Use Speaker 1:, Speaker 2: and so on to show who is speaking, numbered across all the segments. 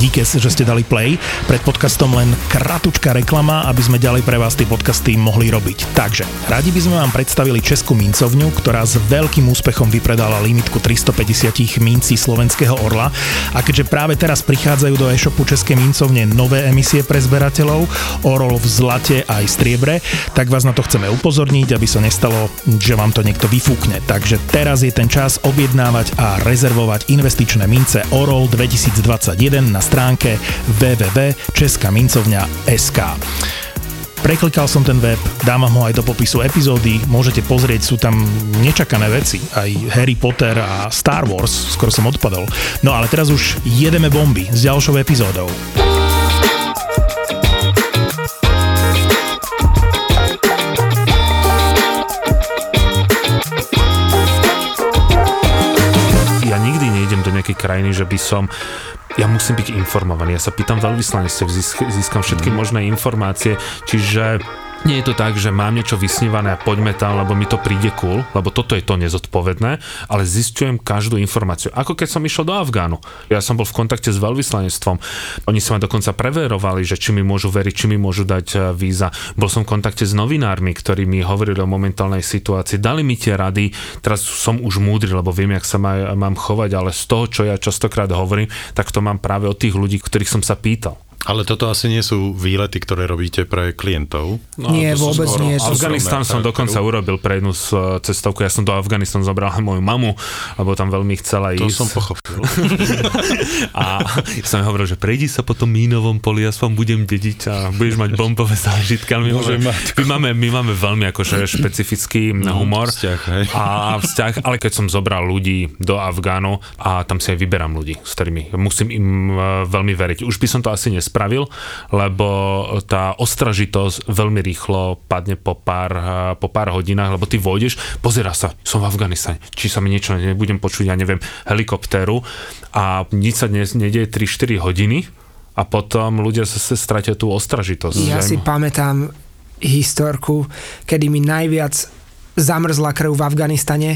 Speaker 1: Díky, že ste dali play. Pred podcastom len kratučká reklama, aby sme ďalej pre vás tie podcasty mohli robiť. Takže, radi by sme vám predstavili Českú mincovňu, ktorá s veľkým úspechom vypredala limitku 350 mincí slovenského orla. A keďže práve teraz prichádzajú do e-shopu Českej mincovne nové emisie pre zberateľov, orol v zlate aj striebre, tak vás na to chceme upozorniť, aby sa nestalo, že vám to niekto vyfúkne. Takže teraz je ten čas objednávať a rezervovať investičné mince Orol 2021 na stránke www.českamincovňa.sk. Preklikal som ten web, dám ho aj do popisu epizódy, môžete pozrieť, sú tam nečakané veci, aj Harry Potter a Star Wars, skoro som odpadol. No ale teraz už jedeme bomby s ďalšou epizódou.
Speaker 2: Ja nikdy nejdem do nejakej krajiny, že by som ja musím byť informovaný. Ja sa pýtam veľvyslanectiev, získam všetky možné informácie, čiže nie je to tak, že mám niečo vysnívané a poďme tam, lebo mi to príde cool, lebo toto je to nezodpovedné, ale zistujem každú informáciu. Ako keď som išiel do Afgánu. Ja som bol v kontakte s veľvyslanectvom. Oni sa ma dokonca preverovali, že či mi môžu veriť, či mi môžu dať e, víza. Bol som v kontakte s novinármi, ktorí mi hovorili o momentálnej situácii. Dali mi tie rady, teraz som už múdry, lebo viem, jak sa má, mám chovať, ale z toho, čo ja častokrát hovorím, tak to mám práve od tých ľudí, ktorých som sa pýtal.
Speaker 3: Ale toto asi nie sú výlety, ktoré robíte pre klientov.
Speaker 4: No, nie, vôbec skoro. nie sú.
Speaker 2: Afganistan som dokonca urobil pre jednu e, cestovku. Ja som do Afganistanu zobral moju mamu, lebo tam veľmi chcela ísť.
Speaker 3: To som pochopil.
Speaker 2: a som hovoril, že prejdi sa po tom mínovom poli, ja som budem dediť a budeš mať bombové zážitky. My, máme, my, máme, my máme veľmi akože špecifický no, humor.
Speaker 3: Vzťah, hej.
Speaker 2: A vzťah, ale keď som zobral ľudí do Afgánu a tam si aj vyberám ľudí, s ktorými musím im e, veľmi veriť. Už by som to asi nes nespravil, lebo tá ostražitosť veľmi rýchlo padne po pár, po pár hodinách, lebo ty vojdeš, pozera sa, som v Afganistane, či sa mi niečo nebudem počuť, ja neviem, helikoptéru a nič sa dnes nedieje 3-4 hodiny a potom ľudia sa stratia tú ostražitosť.
Speaker 4: Ja si pamätám historku, kedy mi najviac zamrzla krv v Afganistane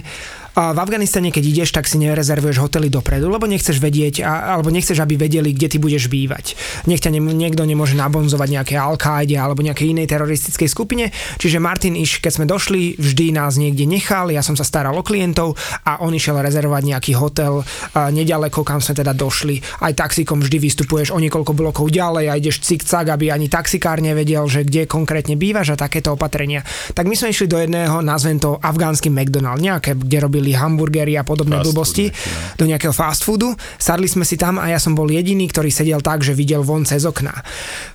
Speaker 4: v Afganistane, keď ideš, tak si nerezervuješ hotely dopredu, lebo nechceš vedieť, alebo nechceš, aby vedeli, kde ty budeš bývať. Nech ťa niekto nemôže nabonzovať nejaké al alebo nejakej inej teroristickej skupine. Čiže Martin iš, keď sme došli, vždy nás niekde nechal, ja som sa staral o klientov a on išiel rezervovať nejaký hotel nedaleko, kam sme teda došli. Aj taxikom vždy vystupuješ o niekoľko blokov ďalej a ideš cik-cak, aby ani taxikár nevedel, že kde konkrétne bývaš a takéto opatrenia. Tak my sme išli do jedného, nazvem to afgánsky McDonald, nejaké, kde robili robili hamburgery a podobné fast blbosti food, do nejakého fast foodu. Sadli sme si tam a ja som bol jediný, ktorý sedel tak, že videl von cez okná.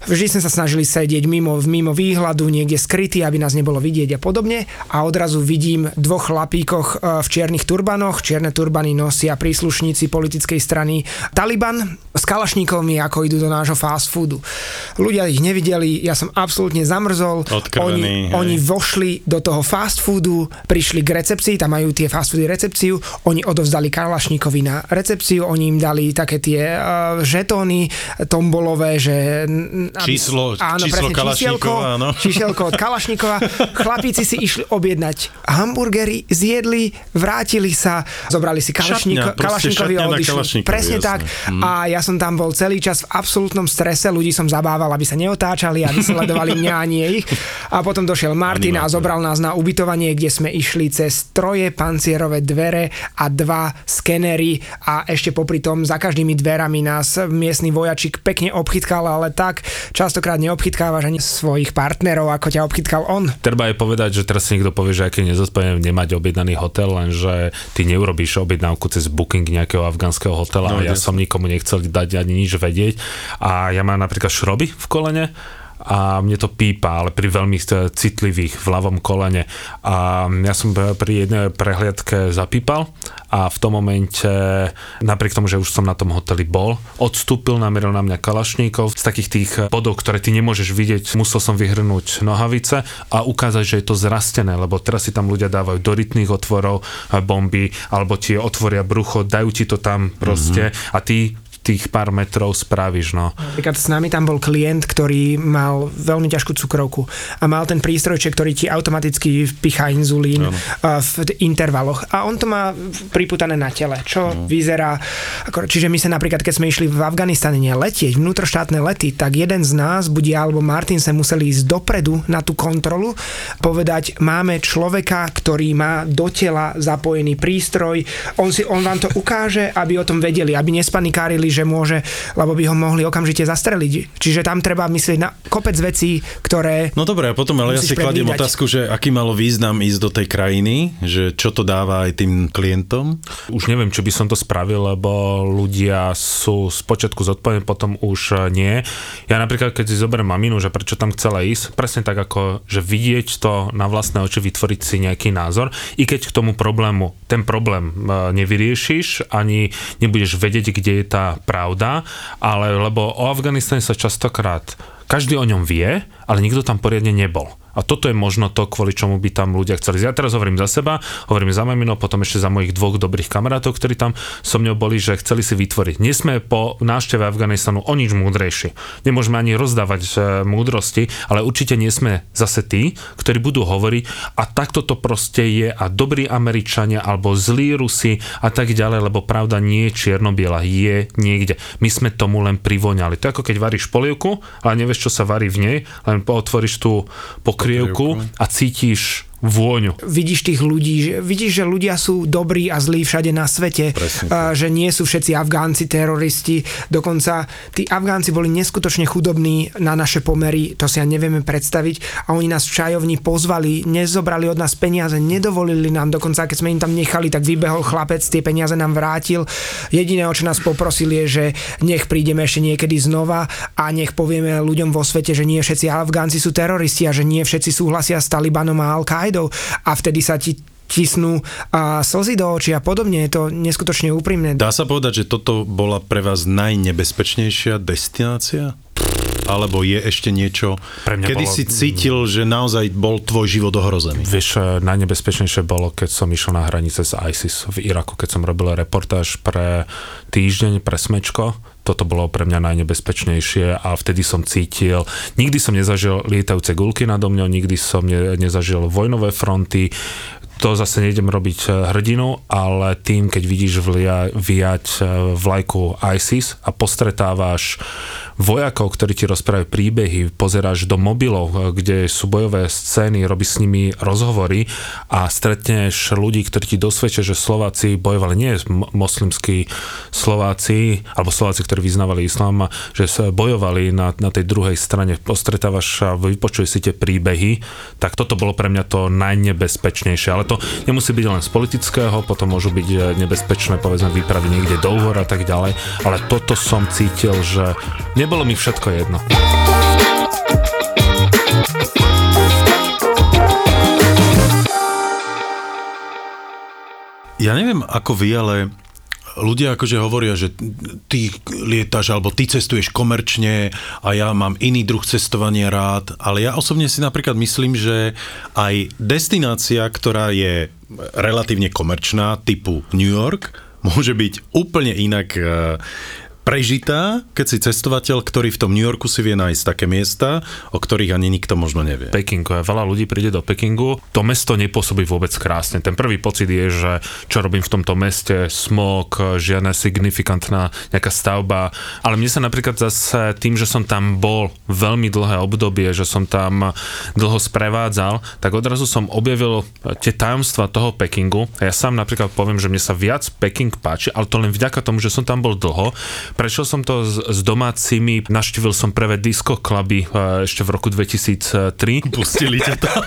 Speaker 4: Vždy sme sa snažili sedieť mimo, mimo výhľadu, niekde skrytý, aby nás nebolo vidieť a podobne. A odrazu vidím dvoch chlapíkoch e, v čiernych turbanoch. Čierne turbany nosia príslušníci politickej strany Taliban s kalašníkmi, ako idú do nášho fast foodu. Ľudia ich nevideli, ja som absolútne zamrzol.
Speaker 3: Odkrvený,
Speaker 4: oni, oni vošli do toho fast foodu, prišli k recepcii, tam majú tie fast foody recepciu, oni odovzdali Kalašnikovi na recepciu, oni im dali také tie uh, žetóny tombolové, že...
Speaker 3: Číslo, áno, číslo čísielko, áno.
Speaker 4: čísielko od Kalašnikova. Chlapíci si išli objednať hamburgery, zjedli, vrátili sa, zobrali si Kalašniko, Kalašnikovi a odišli. Presne jasné. tak. Mm. A ja som tam bol celý čas v absolútnom strese, ľudí som zabával, aby sa neotáčali, aby sledovali mňa a nie ich. A potom došiel Martin a zobral nás na ubytovanie, kde sme išli cez troje pancierové dvere a dva skenery a ešte popri tom za každými dverami nás miestny vojačik pekne obchytkal, ale tak častokrát neobchytkávaš ani svojich partnerov, ako ťa obchytkal on.
Speaker 2: Treba aj povedať, že teraz si niekto povie, že aké nezodpovedné nemať objednaný hotel, lenže ty neurobíš objednávku cez booking nejakého afgánskeho hotela no, a ja som nikomu nechcel dať ani nič vedieť a ja mám napríklad šroby v kolene a mne to pípa, ale pri veľmi citlivých v ľavom kolene. A ja som pri jednej prehliadke zapípal a v tom momente, napriek tomu, že už som na tom hoteli bol, odstúpil, nameril na mňa kalašníkov z takých tých bodov, ktoré ty nemôžeš vidieť, musel som vyhrnúť nohavice a ukázať, že je to zrastené, lebo teraz si tam ľudia dávajú do rytných otvorov bomby, alebo ti otvoria brucho, dajú ti to tam proste mm-hmm. a ty tých pár metrov spravíš, no.
Speaker 4: Napríklad s nami tam bol klient, ktorý mal veľmi ťažkú cukrovku a mal ten prístrojček, ktorý ti automaticky vpichá inzulín no. v intervaloch a on to má priputané na tele, čo no. vyzerá, čiže my sa napríklad, keď sme išli v Afganistane letieť, vnútroštátne lety, tak jeden z nás, buď ja alebo Martin, sa museli ísť dopredu na tú kontrolu, povedať, máme človeka, ktorý má do tela zapojený prístroj, on, si, on vám to ukáže, aby o tom vedeli, aby nespanikárili, že môže, lebo by ho mohli okamžite zastreliť. Čiže tam treba myslieť na kopec vecí, ktoré...
Speaker 3: No dobre, a potom ale ja si kladiem otázku, že aký malo význam ísť do tej krajiny, že čo to dáva aj tým klientom?
Speaker 2: Už neviem, či by som to spravil, lebo ľudia sú spočiatku zodpovední, potom už nie. Ja napríklad, keď si zoberiem maminu, že prečo tam chcela ísť, presne tak ako, že vidieť to na vlastné oči, vytvoriť si nejaký názor, i keď k tomu problému, ten problém e, nevyriešiš, ani nebudeš vedieť, kde je tá pravda, ale lebo o Afganistane sa častokrát každý o ňom vie, ale nikto tam poriadne nebol. A toto je možno to, kvôli čomu by tam ľudia chceli. Ja teraz hovorím za seba, hovorím za mamino, potom ešte za mojich dvoch dobrých kamarátov, ktorí tam so mňou boli, že chceli si vytvoriť. Nie sme po návšteve Afganistanu o nič múdrejší. Nemôžeme ani rozdávať múdrosti, ale určite nie sme zase tí, ktorí budú hovoriť a takto to proste je a dobrí Američania alebo zlí Rusi a tak ďalej, lebo pravda nie je čierno-biela, je niekde. My sme tomu len privoňali. To je ako keď varíš polievku, ale nevieš, čo sa varí v nej, len otvoríš tú pokrievku a cítiš vôňu.
Speaker 4: Vidíš tých ľudí, že, vidíš, že ľudia sú dobrí a zlí všade na svete, uh, že nie sú všetci Afgánci teroristi, dokonca tí Afgánci boli neskutočne chudobní na naše pomery, to si ja nevieme predstaviť. A oni nás v čajovni pozvali, nezobrali od nás peniaze, nedovolili nám, dokonca keď sme im tam nechali, tak vybehol chlapec, tie peniaze nám vrátil. Jediné, o čo nás poprosili je, že nech prídeme ešte niekedy znova a nech povieme ľuďom vo svete, že nie všetci Afgánci sú teroristi a že nie všetci súhlasia s Talibanom a al Kaidou a vtedy sa ti tisnú a slzy do očí a podobne. Je to neskutočne úprimné.
Speaker 3: Dá sa povedať, že toto bola pre vás najnebezpečnejšia destinácia? Alebo je ešte niečo, Pre mňa kedy bolo... si cítil, že naozaj bol tvoj život ohrozený?
Speaker 2: Vieš, eh, najnebezpečnejšie bolo, keď som išiel na hranice s ISIS v Iraku, keď som robil reportáž pre týždeň, pre Smečko, toto bolo pre mňa najnebezpečnejšie a vtedy som cítil, nikdy som nezažil lietajúce gulky nado mňou, nikdy som ne, nezažil vojnové fronty, to zase nejdem robiť eh, hrdinu, ale tým, keď vidíš vlia, vyjať eh, vlajku ISIS a postretávaš vojakov, ktorí ti rozprávajú príbehy, pozeráš do mobilov, eh, kde sú bojové scény, robíš s nimi rozhovory a stretneš ľudí, ktorí ti dosvedčia, že Slováci bojovali, nie moslimskí Slováci, alebo Slováci, ktorí vyznávali islám, že sa bojovali na, na tej druhej strane, postretávaš a vypočuješ si tie príbehy, tak toto bolo pre mňa to najnebezpečnejšie. Ale to nemusí byť len z politického, potom môžu byť eh, nebezpečné, povedzme, výpravy niekde do a tak ďalej, ale toto som cítil, že nebolo mi všetko jedno.
Speaker 3: Ja neviem ako vy, ale ľudia akože hovoria, že ty lietaš alebo ty cestuješ komerčne a ja mám iný druh cestovania rád, ale ja osobne si napríklad myslím, že aj destinácia, ktorá je relatívne komerčná, typu New York, môže byť úplne inak prežitá, keď si cestovateľ, ktorý v tom New Yorku si vie nájsť také miesta, o ktorých ani nikto možno nevie.
Speaker 2: Peking, veľa ľudí príde do Pekingu, to mesto nepôsobí vôbec krásne. Ten prvý pocit je, že čo robím v tomto meste, smog, žiadna signifikantná nejaká stavba, ale mne sa napríklad zase tým, že som tam bol veľmi dlhé obdobie, že som tam dlho sprevádzal, tak odrazu som objavil tie tajomstva toho Pekingu. Ja sám napríklad poviem, že mne sa viac Peking páči, ale to len vďaka tomu, že som tam bol dlho, Prešiel som to s, s domácimi, naštívil som prvé disco kluby e, ešte v roku 2003.
Speaker 3: Pustili ťa tam.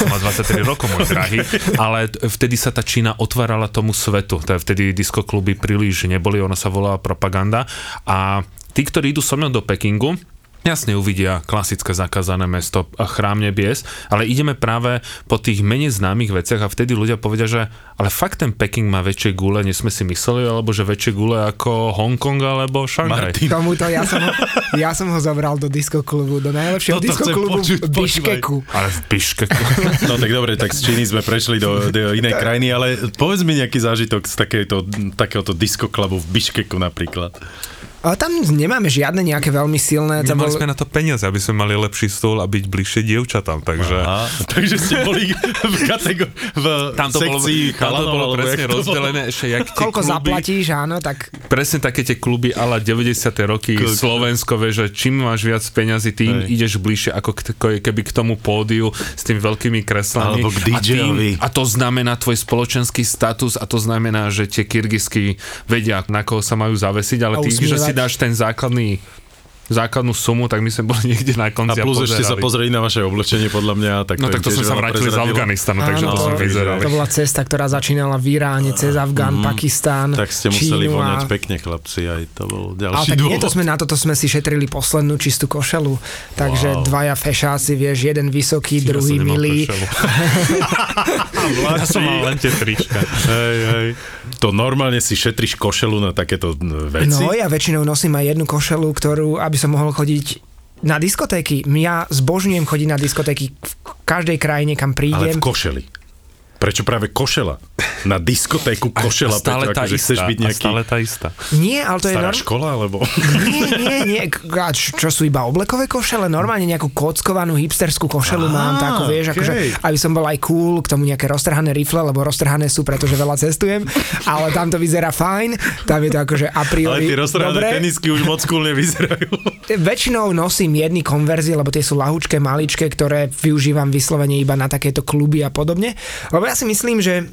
Speaker 2: som mal 23 rokov, môj drahý, ale vtedy sa tá Čína otvárala tomu svetu. Vtedy disco kluby príliš neboli, ona sa volala propaganda a tí, ktorí idú so mnou do Pekingu, Jasne uvidia klasické zakázané mesto, chrám nebies, ale ideme práve po tých menej známych veciach a vtedy ľudia povedia, že ale fakt ten Peking má väčšie gule, než sme si mysleli, alebo že väčšie gule ako Hongkong alebo Šanghaj.
Speaker 4: Tomuto ja som, ho, ja som ho zobral do klubu, do najlepšieho klubu v Biškeku.
Speaker 2: Ale v Biškeku.
Speaker 3: No tak dobre, tak z Číny sme prešli do, do inej krajiny, ale povedz mi nejaký zážitok z takéto, takéhoto klubu v Biškeku napríklad.
Speaker 4: A tam nemáme žiadne nejaké veľmi silné. Tam
Speaker 2: Nemali
Speaker 4: bol...
Speaker 2: sme na to peniaze, aby sme mali lepší stôl a byť bližšie dievčatám, takže...
Speaker 3: Aha, takže ste boli v, kategor- v
Speaker 2: Tam to bolo,
Speaker 3: sekcii
Speaker 2: tam to
Speaker 3: chalanov,
Speaker 2: bolo presne
Speaker 3: to bolo?
Speaker 2: rozdelené, ešte jak tie
Speaker 4: Koľko
Speaker 2: kluby,
Speaker 4: zaplatíš, áno, tak
Speaker 2: Presne také tie kluby ala 90. roky
Speaker 3: Koľko?
Speaker 2: Slovensko, vieš, že čím máš viac peňazí, tým
Speaker 3: Hej.
Speaker 2: ideš bližšie ako k, keby k tomu pódiu s tými veľkými kreslami.
Speaker 3: Alebo k
Speaker 2: a, tým, a to znamená tvoj spoločenský status a to znamená, že tie kyrgyzky vedia, na koho sa majú zavesiť, ale tým, že si. Dáš ten základný základnú sumu, tak my sme boli niekde na
Speaker 3: A
Speaker 2: konci a,
Speaker 3: plus ešte sa pozrieť na vaše oblečenie, podľa mňa. Tak
Speaker 2: No tak to sme sa vrátili z. Afganistanu, takže to sme
Speaker 3: to-
Speaker 2: vyzerali.
Speaker 4: to bola cesta, ktorá začínala v Iráne, cez Afgán, Pakistán,
Speaker 3: Tak ste museli
Speaker 4: Čínu
Speaker 3: voňať
Speaker 4: a...
Speaker 3: pekne, chlapci, aj to bol
Speaker 4: Ale
Speaker 3: ďalší
Speaker 4: tak nie,
Speaker 3: dôvod.
Speaker 4: to sme na toto sme si šetrili poslednú čistú košelu. Takže
Speaker 3: Wow.
Speaker 4: dvaja fešáci, vieš, jeden vysoký, druhý
Speaker 2: Ja nemal
Speaker 4: milý.
Speaker 2: ja som mal len tie trička.
Speaker 3: Hej, hej. To normálne si šetriš košelu na takéto veci?
Speaker 4: No, ja väčšinou nosím aj jednu košelu, ktorú, aby som mohol chodiť na diskotéky. Ja zbožňujem chodiť na diskotéky v každej krajine, kam
Speaker 3: Ale
Speaker 4: prídem.
Speaker 3: v košeli. Prečo práve košela? Na diskotéku košela,
Speaker 2: a stále
Speaker 3: Peťo,
Speaker 2: tá
Speaker 3: akože
Speaker 2: istá.
Speaker 3: chceš byť nejaký
Speaker 2: stále tá istá.
Speaker 4: Nie, ale to je
Speaker 3: stará
Speaker 4: norm...
Speaker 3: škola, alebo...
Speaker 4: Nie, nie, nie. A čo, čo sú iba oblekové košele? Normálne nejakú kockovanú hipsterskú košelu
Speaker 3: Á,
Speaker 4: mám, takú, vieš,
Speaker 3: okej.
Speaker 4: akože, aby som bol aj cool, k tomu nejaké roztrhané rifle, lebo roztrhané sú, pretože veľa cestujem, ale tam to vyzerá fajn, tam je to akože a
Speaker 3: Ale
Speaker 4: priori
Speaker 3: tie roztrhané
Speaker 4: dobre.
Speaker 3: tenisky už moc cool nevyzerajú.
Speaker 4: Väčšinou nosím jedny konverzie, lebo tie sú lahučké, maličké, ktoré využívam vyslovene iba na takéto kluby a podobne. Lebo ja si myslím, že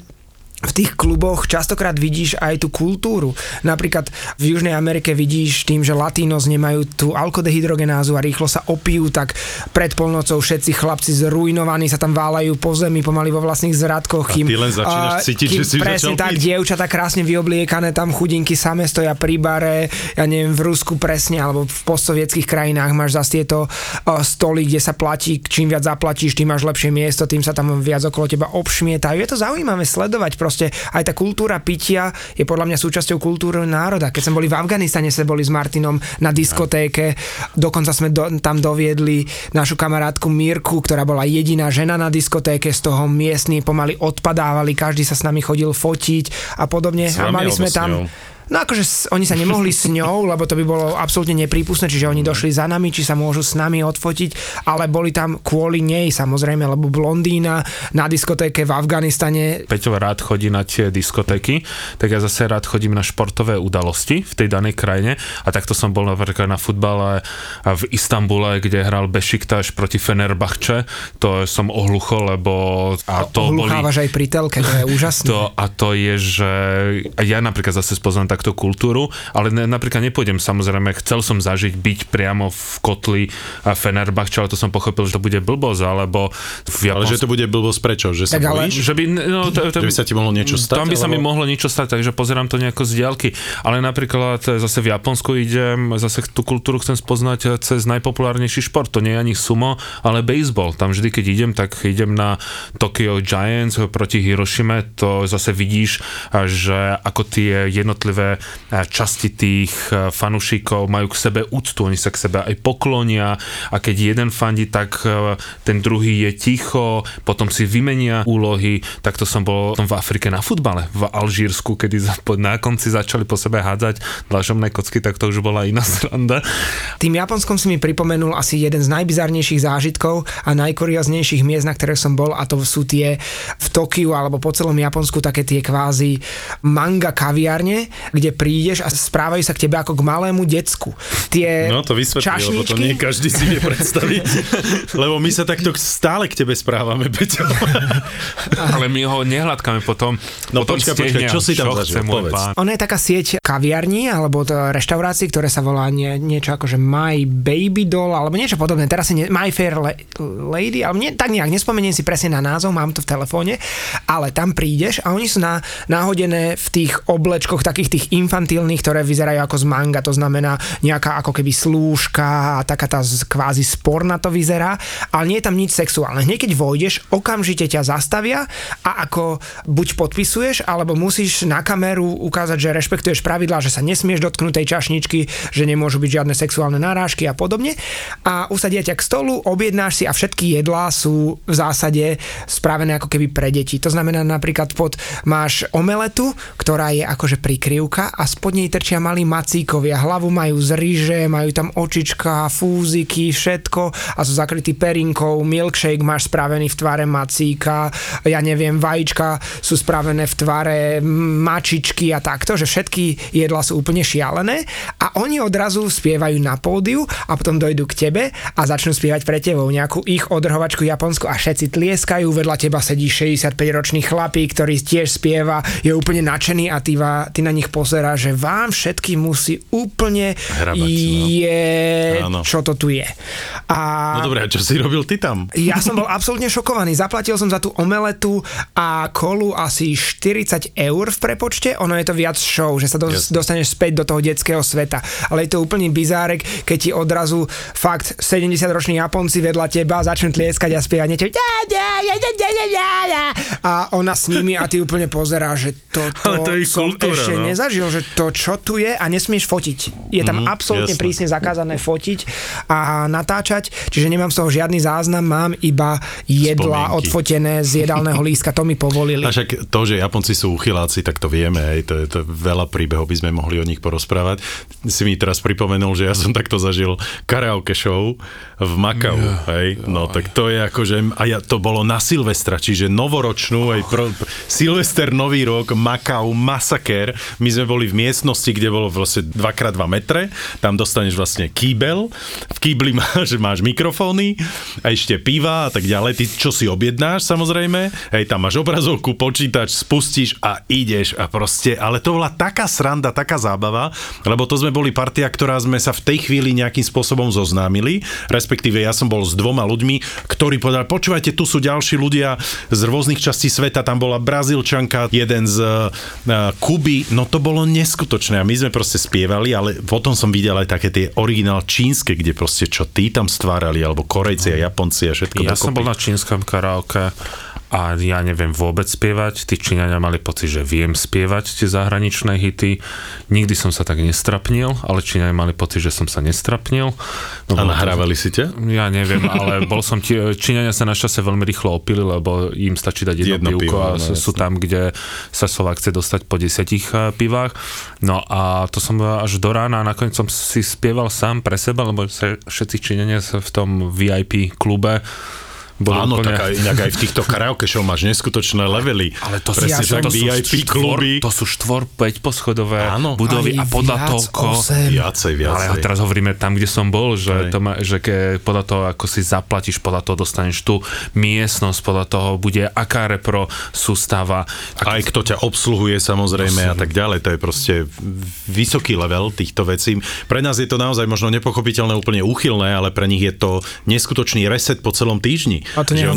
Speaker 4: v tých kluboch častokrát vidíš aj tú kultúru. Napríklad v Južnej Amerike vidíš tým, že Latinos nemajú tú alkodehydrogenázu a rýchlo sa opijú, tak pred polnocou všetci chlapci zrujnovaní sa tam válajú po zemi pomaly vo vlastných zradkoch.
Speaker 3: A ty len začínaš cítiť,
Speaker 4: kým
Speaker 3: že si
Speaker 4: presne tak,
Speaker 3: piť.
Speaker 4: dievčatá krásne vyobliekané, tam chudinky same stoja pri bare, ja neviem, v Rusku presne, alebo v postsovietských krajinách máš zase tieto uh, stoly, kde sa platí, čím viac zaplatíš, tým máš lepšie miesto, tým sa tam viac okolo teba obšmietajú. Je to zaujímavé sledovať, proste aj tá kultúra pitia je podľa mňa súčasťou kultúry národa. Keď sme boli v Afganistane, sme boli s Martinom na diskotéke, dokonca sme do, tam doviedli našu kamarátku Mirku, ktorá bola jediná žena na diskotéke, z toho miestni pomaly odpadávali, každý sa s nami chodil fotiť a podobne. A mali sme tam...
Speaker 3: ňou?
Speaker 4: No akože oni sa nemohli s ňou, lebo to by bolo absolútne neprípustné, čiže oni došli za nami, či sa môžu s nami odfotiť, ale boli tam kvôli nej samozrejme, lebo blondína na diskotéke v Afganistane
Speaker 2: Peťo rád chodí na tie diskotéky, tak ja zase rád chodím na športové udalosti v tej danej krajine. A takto som bol napríklad na futbale v Istambule, kde hral Bešiktaš proti Fenerbahče, to som ohluchol, lebo a to boli...
Speaker 4: Hluchávaš aj pri telke, to je úžasné.
Speaker 2: To, a to je, že ja napríklad zase spoznám takto kultúru, ale ne, napríklad nepôjdem samozrejme, chcel som zažiť byť priamo v kotli a Fenerbahče, ale to som pochopil, že to bude blbosť, alebo v
Speaker 3: Ale že to bude blbosť prečo? Že sa
Speaker 4: Tak ale-
Speaker 3: bojíš?
Speaker 2: že by, no, to, to,
Speaker 3: Že by sa ti mohlo niečo stať?
Speaker 2: Tam by sa mi
Speaker 3: alebo-
Speaker 2: mohlo niečo stať, takže pozerám to nejako z diaľky. Ale napríklad e, zase v Japonsku idem, zase tú kultúru chcem spoznať e, cez najpopulárnejší šport. To nie je ani sumo, ale baseball. Tam vždy, keď idem, tak idem na Tokyo Giants proti Hiroshime. To zase vidíš, a že ako tie jednotlivé e, časti tých e, fanúšikov majú k sebe úctu, oni sa k sebe aj poklonia a keď jeden fandí, tak e, ten druhý je ticho, potom si vymenia úlohy. Takto som bol v Afrike na futbale, v Alžírsku, kedy na konci začali po sebe hádzať dlažobné kocky, tak to už bola iná sranda.
Speaker 4: Tým Japonskom si mi pripomenul asi jeden z najbizarnejších zážitkov a najkurióznejších miest, na ktoré som bol a to sú tie v Tokiu alebo po celom Japonsku také tie kvázi manga kaviarne, kde prídeš a správajú sa k tebe ako k malému decku. Tie
Speaker 3: No to vysvetlí, lebo to nie každý si vie predstaviť. lebo my sa takto stále k tebe správame, Peťo.
Speaker 2: Ale my ho nehľadkáme potom.
Speaker 3: No
Speaker 2: potom
Speaker 3: počkaj, počkaj, čo si tam zažil? Povedz.
Speaker 2: pán.
Speaker 4: Ono je taká sieť kaviarní alebo reštaurácií, ktoré sa volá nie, niečo ako že My Baby Doll alebo niečo podobné. Teraz si ne, My Fair La- Lady, ale nie, tak nejak nespomeniem si presne na názov, mám to v telefóne, ale tam prídeš a oni sú na, náhodené v tých oblečkoch takých tých infantilných, ktoré vyzerajú ako z manga, to znamená nejaká ako keby slúžka a taká tá kvázi sporna to vyzerá, ale nie je tam nič sexuálne. Hneď keď vojdeš, okamžite ťa zastavia a ako buď podpisuješ, alebo musíš na kameru ukázať, že rešpektuješ pravidlá, že sa nesmieš dotknúť tej čašničky, že nemôžu byť žiadne sexuálne narážky a podobne. A usadia ťa k stolu, objednáš si a všetky jedlá sú v zásade spravené ako keby pre deti. To znamená napríklad pod máš omeletu, ktorá je akože prikryvka plavka a spod nej trčia malí macíkovia. Hlavu majú z ríže, majú tam očička, fúziky, všetko a sú zakrytí perinkou. Milkshake máš spravený v tvare macíka, ja neviem, vajíčka sú spravené v tvare mačičky a takto, že všetky jedla sú úplne šialené a oni odrazu spievajú na pódiu a potom dojdú k tebe a začnú spievať pre tebou nejakú ich odrhovačku japonsku a všetci tlieskajú, vedľa teba sedí 65-ročný chlapík, ktorý tiež spieva, je úplne nadšený a ty, va, ty na nich pozerá, že vám všetkým musí úplne
Speaker 3: Hrabať, no.
Speaker 4: je,
Speaker 3: Áno.
Speaker 4: čo to tu je. A
Speaker 3: No dobre, a čo si robil ty tam?
Speaker 4: ja som bol absolútne šokovaný. Zaplatil som za tú omeletu a kolu asi 40 eur v prepočte. Ono je to viac show, že sa do, dostaneš späť do toho detského sveta. Ale je to úplný bizárek, keď ti odrazu fakt 70-roční Japonci vedľa teba začnú tlieskať a spievať niečo. A ona s nimi a ty úplne pozerá, že toto
Speaker 3: to
Speaker 4: som
Speaker 3: kultúra,
Speaker 4: ešte
Speaker 3: no.
Speaker 4: nezažil, že to čo tu je a nesmieš fotiť. Je tam
Speaker 3: Mhm,
Speaker 4: absolútne
Speaker 3: jasné.
Speaker 4: prísne zakázané fotiť a natáčať, čiže nemám z toho žiadny záznam, mám iba jedla
Speaker 3: Spomienky.
Speaker 4: odfotené z jedálneho lístka, to mi povolili.
Speaker 3: A však to, že Japonci sú uchyláci, tak to vieme, hej, to je to veľa príbehov by sme mohli o nich porozprávať. Si mi teraz pripomenul, že ja som takto zažil karaoke show v Makau, hej, no tak to je akože, a ja, to bolo na Silvestra, čiže novoročnú, aj pro, Silvester, Nový rok, Makau, masaker, my sme boli v miestnosti, kde bolo vlastne 2x2 metre, tam dostaneš vlastne kýbel, v kýbli máš, máš mikrofóny a ešte piva a tak ďalej, ty čo si objednáš samozrejme, hej, tam máš obrazovku, počítač, spustíš a ideš a proste, ale to bola taká sranda, taká zábava, lebo to sme boli partia, ktorá sme sa v tej chvíli nejakým spôsobom zoznámili, respektíve ja som bol s dvoma ľuďmi, ktorí povedali, počúvajte, tu sú ďalší ľudia z rôznych častí sveta, tam bola Brazílčanka, jeden z uh, Kuby, no to bolo neskutočné a my sme proste spievali, ale potom som videl aj také tie originál čínske, kde proste čo tí tam stvárali, alebo Korejci a Japonci a všetko
Speaker 2: Ja som
Speaker 3: dokopy.
Speaker 2: bol na čínskom karaoke a ja neviem vôbec spievať. Tí Číňania mali pocit, že viem spievať tie zahraničné hity. Nikdy som sa tak nestrapnil, ale Číňania mali pocit, že som sa nestrapnil. No,
Speaker 3: A
Speaker 2: bolo to-
Speaker 3: nahrávali si ťa?
Speaker 2: Ja neviem, ale bol som tie, Číňania sa našťastie veľmi rýchlo opili, lebo im stačí dať jedno,
Speaker 3: Jedno
Speaker 2: pivko
Speaker 3: pivo,
Speaker 2: a
Speaker 3: no,
Speaker 2: sú, tam, kde sa Slovák chce dostať po desiatich eh, pivách. No a to som až do rána a nakoniec som si spieval sám pre seba, lebo sa všetci Číňania sa v tom VIP klube boli
Speaker 3: Áno,
Speaker 2: úplne...
Speaker 3: tak aj, inak aj v týchto karaoke show máš neskutočné levely.
Speaker 2: Ale to
Speaker 3: Presne
Speaker 2: sú,
Speaker 3: tak,
Speaker 2: to, sú
Speaker 3: VIP
Speaker 2: štvor,
Speaker 3: kluby.
Speaker 2: to sú štvor, 5 poschodové
Speaker 3: Áno.
Speaker 2: budovy
Speaker 4: Aj
Speaker 2: a podľa
Speaker 4: osem.
Speaker 3: Viacej, viacej.
Speaker 2: Ale teraz hovoríme tam, kde som bol, že, to má, že ke, podľa toho, ako si zaplatíš, podľa toho dostaneš tú miestnosť, podľa toho bude aká repro sústava.
Speaker 3: Aj kto ťa obsluhuje samozrejme a tak ďalej. To je proste vysoký level týchto vecí. Pre nás je to naozaj možno nepochopiteľné, úplne úchylné, ale pre nich je to neskutočný reset po celom týždni.
Speaker 4: A to
Speaker 3: Že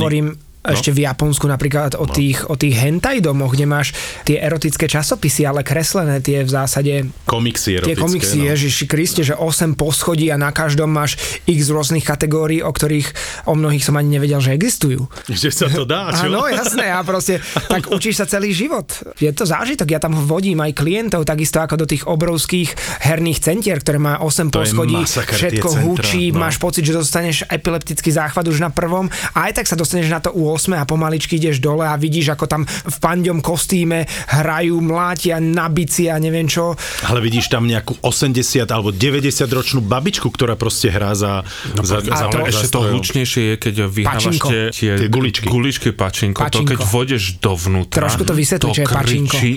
Speaker 4: nehovorím ešte v Japonsku napríklad o, tých, o tých hentai domoch, kde máš tie erotické časopisy, ale kreslené tie v zásade
Speaker 3: Komiksy erotické.
Speaker 4: Tie komiksy,
Speaker 3: no.
Speaker 4: Ježiši Kriste, že 8 poschodí a na každom máš x rôznych kategórií, o ktorých o mnohých som ani nevedel, že existujú.
Speaker 3: Že sa to dá, čo?
Speaker 4: Áno, jasné, a proste tak učíš sa celý život. Je to zážitok, ja tam vodím aj klientov, takisto ako do tých obrovských herných centier, ktoré má 8
Speaker 3: To
Speaker 4: poschodí,
Speaker 3: masaker,
Speaker 4: všetko hučí,
Speaker 3: no.
Speaker 4: máš pocit, že dostaneš epileptický záchvat už na prvom a aj tak sa dostaneš na to u 8 a pomaličky ideš dole a vidíš, ako tam v panďom kostýme hrajú, mlátia na bici a neviem čo.
Speaker 3: Ale vidíš tam nejakú 80 alebo 90 ročnú babičku, ktorá proste hrá za,
Speaker 2: No,
Speaker 3: za,
Speaker 4: a
Speaker 3: za,
Speaker 4: to-
Speaker 3: za
Speaker 2: ešte to hlučnejšie je, keď vyhrávaš
Speaker 4: Pačinko.
Speaker 2: tie, tie,
Speaker 3: Tie guličky.
Speaker 2: guličky pačinko,
Speaker 4: Pačinko.
Speaker 2: To keď vôjdeš dovnútra.
Speaker 4: Trošku to vysvetli, čo je pačinko.
Speaker 2: kričí,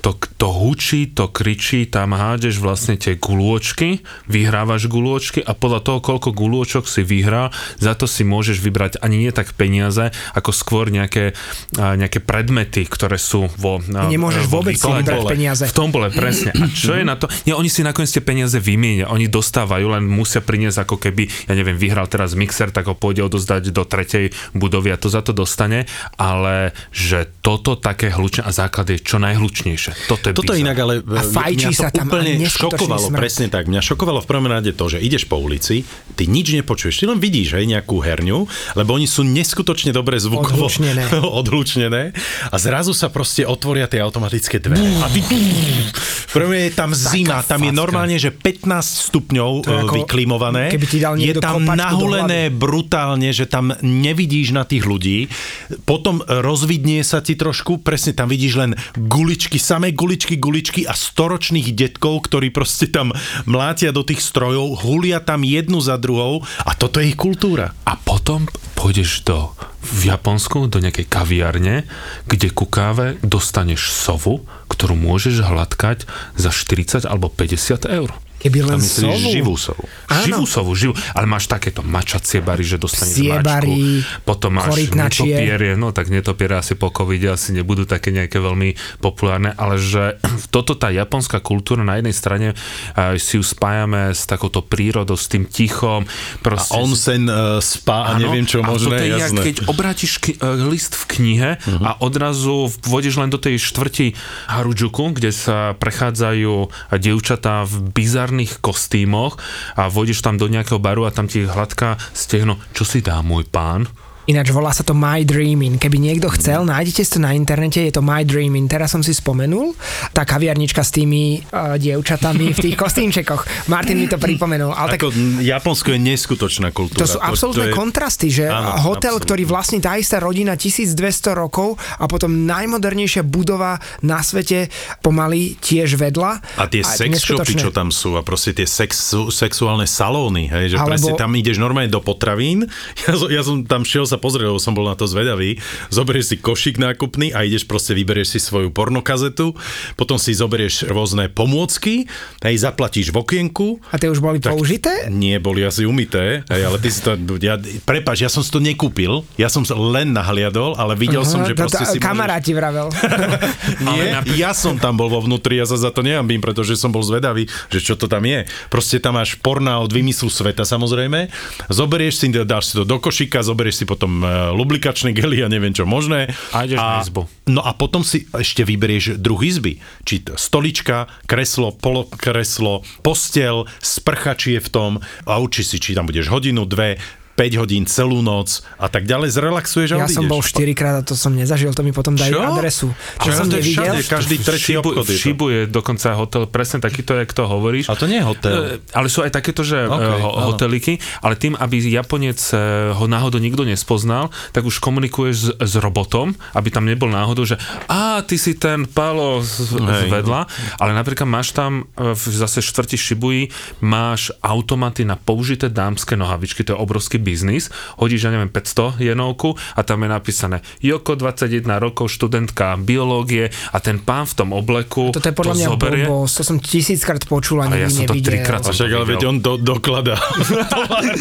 Speaker 2: to, to hučí, to kričí, tam hádeš vlastne tie gulôčky, vyhrávaš gulôčky a podľa toho, koľko gulôčok si vyhrá, za to si môžeš vybrať ani nie tak peniaze, ako skôr nejaké, nejaké predmety, ktoré sú vo
Speaker 4: Nemôžeš
Speaker 2: vo
Speaker 4: vôbec si vybrať peniaze.
Speaker 2: V tom bole, presne. A čo je na to? Nie, oni si nakoniec tie peniaze vymienia. Oni dostávajú, len musia priniesť ako keby, ja neviem, vyhral teraz mixer, tak ho pôjde odozdať do tretej budovy a to za to dostane, ale že toto také hlučné a základ je čo najhlučnejšie. Toto je
Speaker 3: Toto
Speaker 2: bizar.
Speaker 3: inak ale
Speaker 4: A
Speaker 3: mňa-
Speaker 4: fajčí
Speaker 3: mňa to
Speaker 4: sa tam
Speaker 3: úplne šokovalo,
Speaker 4: smrad.
Speaker 3: presne tak. Mňa šokovalo v prvom rade to, že ideš po ulici, ty nič nepočuješ, ty len vidíš hej, nejakú herňu, lebo oni sú neskutočne dobre dobre zvukovo
Speaker 4: Odhlučnené.
Speaker 3: odhlučnené a zrazu sa proste otvoria tie automatické dvere. A ty... Prvé je tam zima, tam je normálne, že 15 stupňov e, vyklimované.
Speaker 4: keby ti dal
Speaker 3: je tam nahulené brutálne, že tam nevidíš na tých ľudí. Potom rozvidnie sa ti trošku, presne tam vidíš len guličky, samé guličky, guličky a storočných detkov, ktorí proste tam mlátia do tých strojov, hulia tam jednu za druhou a toto je ich kultúra.
Speaker 2: A potom pôjdeš do v Japonsku do nejakej kaviarne, kde ku káve dostaneš sovu, ktorú môžeš hladkať za 40 alebo 50 eur.
Speaker 4: Keby len
Speaker 3: A myslíš
Speaker 4: sovu.
Speaker 3: živú sovu.
Speaker 4: Áno.
Speaker 2: Živú sovu, živú. Ale máš takéto mačacie bary, že dostaneš
Speaker 4: Psie bary,
Speaker 2: mačku. Potom máš netopierie. No tak netopiere asi po covide asi nebudú také nejaké veľmi populárne, ale že toto tá japonská kultúra na jednej strane uh, si ju spájame s takouto prírodou, s tým tichom. Proste,
Speaker 3: A onsen, uh, spa a
Speaker 2: Áno,
Speaker 3: neviem čo
Speaker 2: a toto
Speaker 3: možné,
Speaker 2: je jak, keď obrátiš ki- e, list v knihe uh-huh. a odrazu vôjdeš len do tej štvrti Harajuku, kde sa prechádzajú dievčatá v bizarných kostýmoch a vôjdeš tam do nejakého baru a tam ti hladká stehno, čo si dá môj pán?
Speaker 4: Ináč volá sa to My Dreaming. Keby niekto chcel, nájdete si to na internete, je to My Dreaming. Teraz som si spomenul, tá kaviarnička s tými uh, dievčatami v tých kostýmčekoch. Martin mi to pripomenul. Ale tak
Speaker 3: Ako Japonsko je neskutočná kultúra.
Speaker 4: to sú absolútne
Speaker 3: je-
Speaker 4: kontrasty, že
Speaker 3: Áno,
Speaker 4: hotel,
Speaker 3: absolútne.
Speaker 4: ktorý vlastní tá istá rodina 1200 rokov a potom najmodernejšia budova na svete pomaly tiež vedľa.
Speaker 3: A tie sex shopy, čo tam sú a proste tie sex, sexuálne salóny, hej, že
Speaker 4: Alebo-
Speaker 3: presne tam ideš normálne do potravín. Ja, ja som tam šiel sa pozrieť, lebo som bol na to zvedavý. Zoberieš si košík nákupný a ideš proste, vyberieš si svoju pornokazetu, potom si zoberieš rôzne pomôcky, hej, zaplatíš v okienku.
Speaker 4: A tie už boli použité?
Speaker 3: Nie, boli asi umité, hej, ale ty si to, ja, prepáč, ja som si to nekúpil, ja som sa len nahliadol, ale videl som, že
Speaker 4: to-
Speaker 3: proste
Speaker 4: to-
Speaker 3: si môžeš-
Speaker 4: Kamaráti vravel.
Speaker 3: nie, ja som tam bol vo vnútri, ja sa za to neambím, pretože som bol zvedavý, že čo to tam je. Proste tam máš porná od vymyslu sveta samozrejme. Zoberieš si, dáš si to do košíka, zoberieš si potom e, lublikačné gely a neviem čo možné.
Speaker 2: A ideš na izbu.
Speaker 3: No a potom si ešte vyberieš druh izby. Či to stolička, kreslo, polokreslo, postel, sprchač je v tom a určí si, či tam budeš hodinu, dve, 5 hodín, celú noc a tak ďalej, zrelaxuješ a
Speaker 4: Ja som bol 4 krát a to som nezažil, to mi potom dajú
Speaker 3: Čo?
Speaker 4: adresu. Čo
Speaker 3: Ale
Speaker 4: som
Speaker 3: to
Speaker 4: nevidel.
Speaker 3: všade, každý tretí
Speaker 2: Šibu,
Speaker 3: obchod je to.
Speaker 2: Šibu je dokonca hotel, presne takýto, jak to hovoríš.
Speaker 3: A to nie je hotel.
Speaker 2: E, Ale sú aj takéto, že
Speaker 3: Ok,
Speaker 2: okay, ho, hoteliky, ale tým, aby Japonec e, ho náhodou nikto nespoznal, tak už komunikuješ s, s robotom, aby tam nebol náhodou, že a ty si ten Pálo z,
Speaker 3: Hej.
Speaker 2: vedľa, ale napríklad máš tam e, v zase štvrti Shibuji, máš automaty na použité dámske nohavičky, to je obrovský biznis, hodíš, ja neviem, 500 jenovku a tam je napísané Joko, 21 rokov, študentka biológie a ten pán v tom obleku
Speaker 4: Toto je podľa
Speaker 2: to
Speaker 4: mňa
Speaker 2: zoberie.
Speaker 4: blbosť, to som tisíckrát počul a
Speaker 2: Ale ja
Speaker 4: nikdy
Speaker 2: som to
Speaker 4: nevidel.
Speaker 2: trikrát
Speaker 3: A však, ale veď on do, dokladá.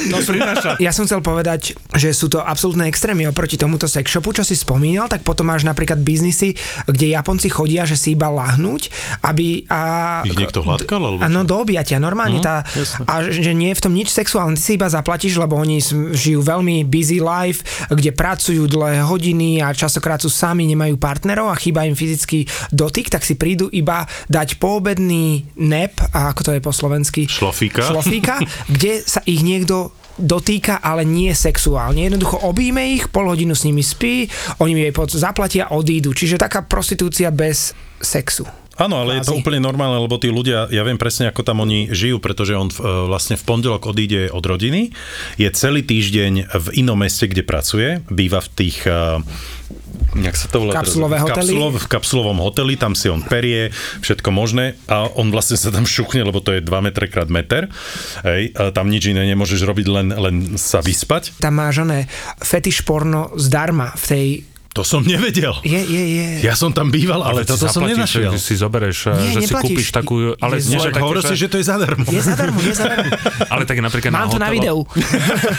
Speaker 2: No.
Speaker 4: Ja som chcel povedať, že sú to absolútne extrémy oproti tomuto sex shopu, čo si spomínal, tak potom máš napríklad biznisy, kde Japonci chodia, že si iba lahnúť, aby... A,
Speaker 3: Ich niekto hladkal, alebo
Speaker 4: Áno, do objatia, normálne.
Speaker 3: Mhm,
Speaker 4: tá, a že nie je v tom nič sexuálne, ty si iba zaplatíš, lebo oni s- žijú veľmi busy life, kde pracujú dlhé hodiny a častokrát sú sami, nemajú partnerov a chýba im fyzický dotyk, tak si prídu iba dať poobedný nep, a ako to je po slovensky?
Speaker 3: Šlofíka.
Speaker 4: Šlofíka, kde sa ich niekto dotýka, ale nie sexuálne. Jednoducho objíme ich, pol hodinu s nimi spí, oni mi jej zaplatia a odídu. Čiže taká prostitúcia bez sexu.
Speaker 3: Áno, ale je to úplne normálne, lebo tí ľudia, ja viem presne, ako tam oni žijú, pretože on e, vlastne v pondelok odíde od rodiny, je celý týždeň v inom meste, kde pracuje, býva v tých... e, Jak sa to volá?
Speaker 4: Kapsulové
Speaker 3: v,
Speaker 4: hotely?
Speaker 3: kapsulov, v kapsulovom hoteli, tam si on perie, všetko možné a on vlastne sa tam šuchne, lebo to je 2 metre krát meter. Hej, tam nič iné nemôžeš robiť, len, len sa vyspať.
Speaker 4: Tam máš oné fetiš porno zdarma v tej...
Speaker 3: To som nevedel.
Speaker 4: Je, je, je.
Speaker 3: Ja som tam býval, ale,
Speaker 2: si
Speaker 3: toto som nenašiel.
Speaker 2: si zoberieš,
Speaker 4: Nie,
Speaker 2: že si
Speaker 4: neplatíš.
Speaker 2: kúpiš takú, ale
Speaker 4: Je
Speaker 2: nie, že
Speaker 3: hovoril si, že to je zadarmo.
Speaker 4: Je zadarmo, je zadarmo.
Speaker 2: ale tak napríklad
Speaker 4: Mám to na
Speaker 2: hotelo-
Speaker 4: videu.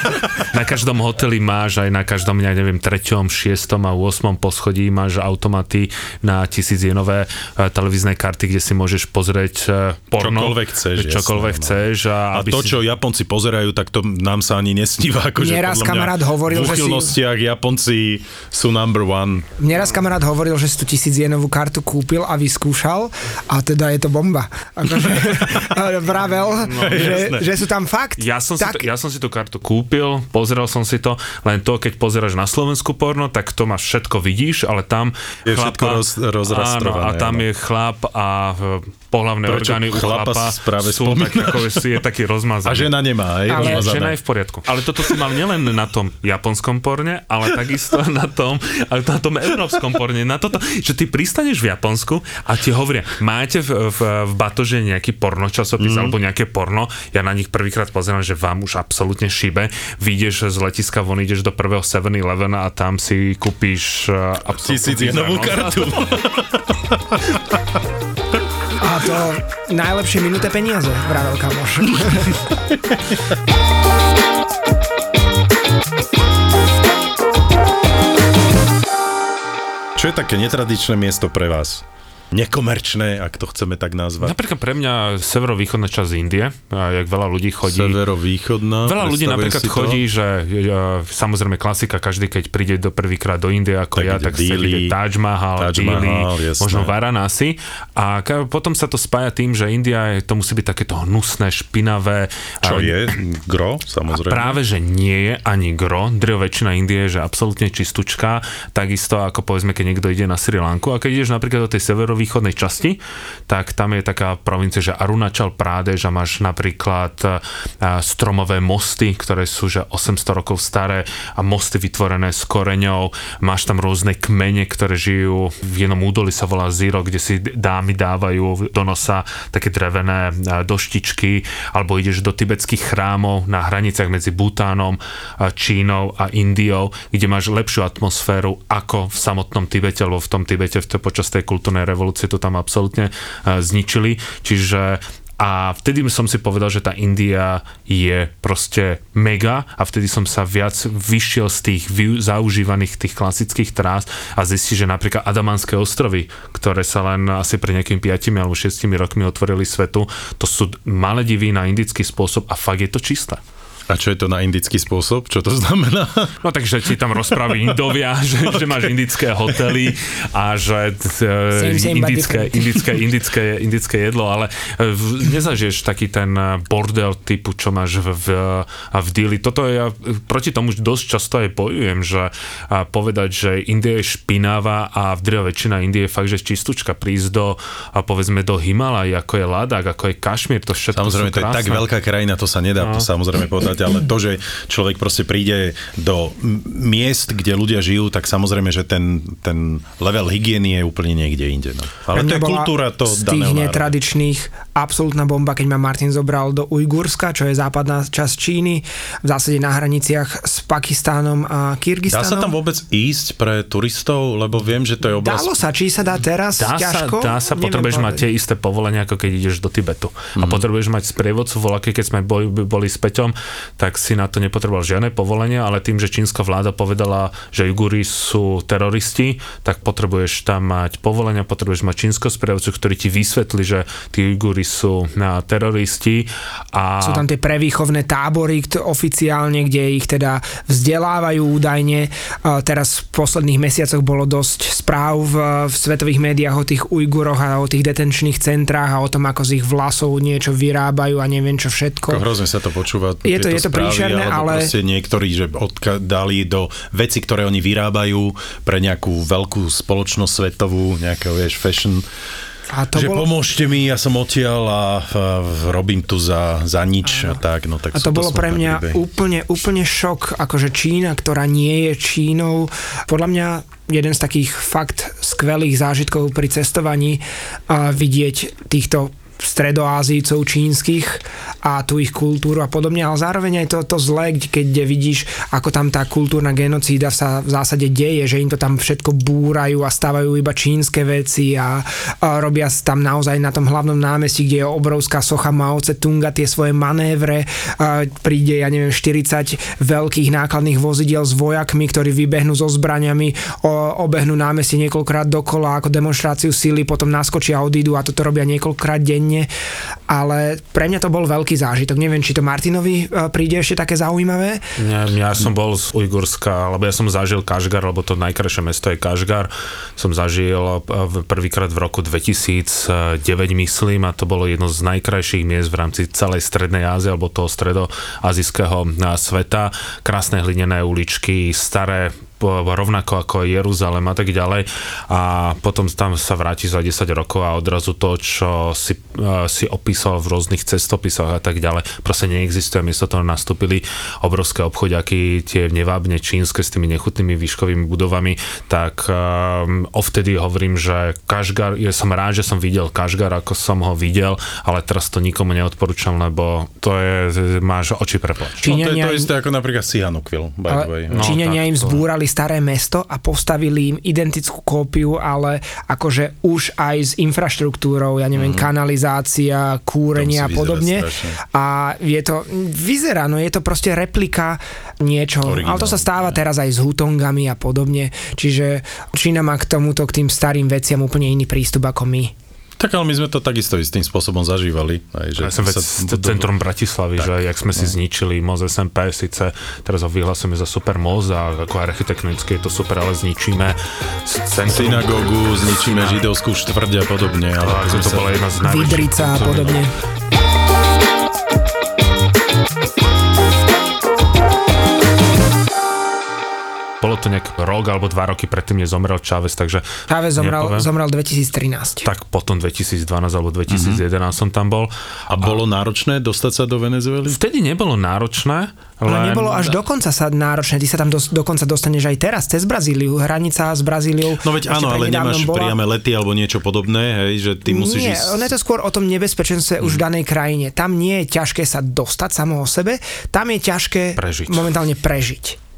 Speaker 2: Na každom hoteli máš aj na každom, ja neviem, treťom, šiestom a 8. poschodí máš automaty na tisíc jenové e, televízne karty, kde si môžeš pozrieť e, porno.
Speaker 3: Čokoľvek chceš,
Speaker 2: Čokoľvek
Speaker 3: jasné, no.
Speaker 2: chceš. A,
Speaker 3: A to,
Speaker 2: si...
Speaker 3: čo Japonci pozerajú, tak to nám sa ani nesníva. Akože
Speaker 4: Nieraz kamarát hovoril,
Speaker 3: v
Speaker 4: že si-
Speaker 3: úchylnostiach Japonci sú number number one.
Speaker 4: Mne raz kamarát hovoril, že si tú tisíc jenovú kartu kúpil a vyskúšal a teda je to bomba. Akože vravel, no, že, že sú tam fakt.
Speaker 2: Ja som,
Speaker 4: tak...
Speaker 2: si to, ja som si tú kartu kúpil, pozeral som si to, len to, keď pozeráš na Slovensku porno, tak to máš všetko vidíš, ale tam
Speaker 3: je všetko roz, rozrastrované.
Speaker 2: Áno, a tam áno. je chlap a pohlavné
Speaker 3: Prečo
Speaker 2: orgány u chlapa,
Speaker 3: práve
Speaker 2: sú tak, ako je taký rozmazaný.
Speaker 3: A žena nemá, aj?
Speaker 2: Ale žena je v poriadku. Ale toto si mal nielen na tom japonskom porne, ale takisto na tom, ale na tom európskom porne. Na toto, že ty pristaneš v Japonsku a ti hovoria, máte v, v, v batože nejaký porno časopis mm. alebo nejaké porno, ja na nich prvýkrát pozerám, že vám už absolútne šibe, vyjdeš z letiska von, ideš do prvého 7-Eleven a tam si kúpiš uh,
Speaker 3: absolútne novú kartu.
Speaker 4: A to najlepšie minuté peniaze, vravel kamoš.
Speaker 3: Čo je také netradičné miesto pre vás? Nekomerčné, ak to chceme tak nazvať.
Speaker 2: Napríklad pre mňa severovýchodná časť Indie, jak veľa ľudí chodí.
Speaker 3: Severovýchodná?
Speaker 2: Veľa ľudí napríklad chodí, že ja, samozrejme klasika, každý keď príde do prvýkrát do Indie ako tak ja, tak chce vidieť Taj Mahal, Taj Mahal Dili, možno Varanasi. A potom sa to spája tým, že India to musí byť takéto hnusné, špinavé.
Speaker 3: Čo a, je? Gro, samozrejme.
Speaker 2: A práve, že nie je ani gro. Drio väčšina Indie je že absolútne čistúčka. Takisto ako povedzme, keď niekto ide na Sri Lanku a keď ideš napríklad do tej severovýchodnej východnej časti, tak tam je taká provincia, že Arunachal Pradesh a máš napríklad e, stromové mosty, ktoré sú že 800 rokov staré a mosty vytvorené s koreňou. Máš tam rôzne kmene, ktoré žijú v jednom údoli sa volá Ziro, kde si dámy dávajú do nosa také drevené e, doštičky, alebo ideš do tibetských chrámov na hraniciach medzi Butánom, Čínou a Indiou, kde máš lepšiu atmosféru ako v samotnom Tibete, alebo v tom Tibete v počas tej kultúrnej revolúcie revolúcie to tam absolútne e, zničili. Čiže a vtedy som si povedal, že tá India je proste mega a vtedy som sa viac vyšiel z tých zaužívaných tých klasických trás a zistí, že napríklad Adamanské ostrovy, ktoré sa len asi pre nejakými 5 alebo 6 rokmi otvorili svetu, to sú malé divy na indický spôsob a fakt je to čisté.
Speaker 3: A čo je to na indický spôsob? Čo to znamená?
Speaker 2: No takže ti tam rozprávajú Indovia, že, že máš indické hotely a že
Speaker 4: same, same,
Speaker 2: indické, indické, indické, indické jedlo, ale e, nezažiješ taký ten bordel typu, čo máš v, v, v Dili. Toto ja proti tomu dosť často aj bojujem, že povedať, že India je špinavá a v drve väčšina Indie je fakt, že čistúčka prísť do, a povedzme do Himalaj, ako je Ladák, ako je Kašmír, to všetko
Speaker 3: Samozrejme, to je tak veľká krajina, to sa nedá no. to samozrejme povedať ale to, že človek proste príde do miest, kde ľudia žijú, tak samozrejme, že ten, ten level hygieny je úplne niekde inde. No. Ale to je kultúra to
Speaker 4: z tých netradičných absolútna bomba, keď ma Martin zobral do Ujgurska, čo je západná časť Číny, v zásade na hraniciach s Pakistánom a Kyrgyzstanom.
Speaker 3: Dá sa tam vôbec ísť pre turistov, lebo viem, že to je oblasť...
Speaker 4: Dalo sa, či sa dá teraz
Speaker 2: dá
Speaker 4: ťažko?
Speaker 2: Sa, dá sa, potrebuješ mať tie isté povolenia, ako keď ideš do Tibetu. Mm-hmm. A mhm. potrebuješ mať sprievodcu, voľaké, keď sme boli, boli s Peťom, tak si na to nepotreboval žiadne povolenia, ale tým, že čínska vláda povedala, že Ujguri sú teroristi, tak potrebuješ tam mať povolenia, potrebuješ mať čínsko sprievodcu, ktorý ti vysvetlí, že tí Ujguri sú na teroristi. A...
Speaker 4: Sú tam tie prevýchovné tábory oficiálne, kde ich teda vzdelávajú údajne. Teraz v posledných mesiacoch bolo dosť správ v, v svetových médiách o tých Ujguroch a o tých detenčných centrách a o tom, ako z ich vlasov niečo vyrábajú a neviem čo všetko.
Speaker 3: Hrozne sa to počúva.
Speaker 4: Je to, je to správy, príšerné, ale...
Speaker 3: Proste niektorí, že dali do veci, ktoré oni vyrábajú pre nejakú veľkú spoločnosť svetovú, nejakého, vieš, fashion a to že bolo... pomôžte mi, ja som odtiaľ a, a robím tu za, za nič a tak. No, tak
Speaker 4: a to bolo pre mňa úplne, úplne šok, akože Čína, ktorá nie je Čínou, podľa mňa jeden z takých fakt skvelých zážitkov pri cestovaní a vidieť týchto stredoázícov čínskych a tú ich kultúru a podobne, ale zároveň aj to, to zlé, keď vidíš, ako tam tá kultúrna genocída sa v zásade deje, že im to tam všetko búrajú a stávajú iba čínske veci a, a robia tam naozaj na tom hlavnom námestí, kde je obrovská socha Mao Tse-tunga, tie svoje manévre, a príde, ja neviem, 40 veľkých nákladných vozidiel s vojakmi, ktorí vybehnú so zbraniami, o, obehnú námestie niekoľkrát dokola ako demonstráciu síly, potom naskočia a odídu a toto robia niekoľkrát deň denne, ale pre mňa to bol veľký zážitok. Neviem, či to Martinovi e, príde ešte také zaujímavé.
Speaker 2: Ja, ja som bol z Ujgurska, lebo ja som zažil Kažgar, lebo to najkrajšie mesto je Kažgar. Som zažil e, prvýkrát v roku 2009, myslím, a to bolo jedno z najkrajších miest v rámci celej Strednej Ázie, alebo toho stredoazijského e, sveta. Krásne hlinené uličky, staré rovnako ako Jeruzalem a tak ďalej a potom tam sa vráti za 10 rokov a odrazu to, čo si, uh, si opísal v rôznych cestopisoch a tak ďalej, proste neexistuje. Miesto toho nastúpili obrovské obchodiaky, tie nevábne čínske s tými nechutnými výškovými budovami, tak um, ovtedy hovorím, že Kašgar, ja som rád, že som videl Kašgar, ako som ho videl, ale teraz to nikomu neodporúčam, lebo to je, máš oči preplač.
Speaker 3: No, to je to isté ako napríklad Sihanoukvil, by the way.
Speaker 4: No, Číňania im zbúrali staré mesto a postavili im identickú kópiu, ale akože už aj s infraštruktúrou, ja neviem, mm. kanalizácia, kúrenia a podobne. A je to, vyzerá, no je to proste replika niečo, Originál, ale to sa stáva ne. teraz aj s hutongami a podobne, čiže Čína má k tomuto, k tým starým veciam úplne iný prístup ako my.
Speaker 3: Tak ale my sme to takisto istým spôsobom zažívali.
Speaker 2: Aj, že ja som vec budú... centrum Bratislavy, tak, že jak sme no. si zničili Moz SMP, síce teraz ho vyhlasujeme za super Moz a ako architektonicky je to super, ale zničíme
Speaker 3: centrum. Synagogu, zničíme židovskú štvrť a podobne. Ale
Speaker 2: to, to bola jedna z najväčších.
Speaker 4: Vidrica a podobne.
Speaker 2: Bolo to nejak rok alebo dva roky predtým, než zomrel Chávez, takže...
Speaker 4: Chávez zomrel, zomrel 2013.
Speaker 2: Tak potom 2012 alebo 2011 mm-hmm. som tam bol.
Speaker 3: A bolo a... náročné dostať sa do Venezuely?
Speaker 2: Vtedy nebolo náročné,
Speaker 4: ale len... nebolo až dokonca sa náročné. Ty sa tam do, dokonca dostaneš aj teraz, cez Brazíliu. Hranica s Brazíliou.
Speaker 3: No veď áno, ale nemáš bola... priame lety alebo niečo podobné, hej, že ty musíš
Speaker 4: Nie, ísť... ono je to skôr o tom nebezpečenstve mm. už v mhm. danej krajine. Tam nie je ťažké sa dostať samo o sebe, tam je ťažké
Speaker 2: prežiť.
Speaker 4: momentálne prežiť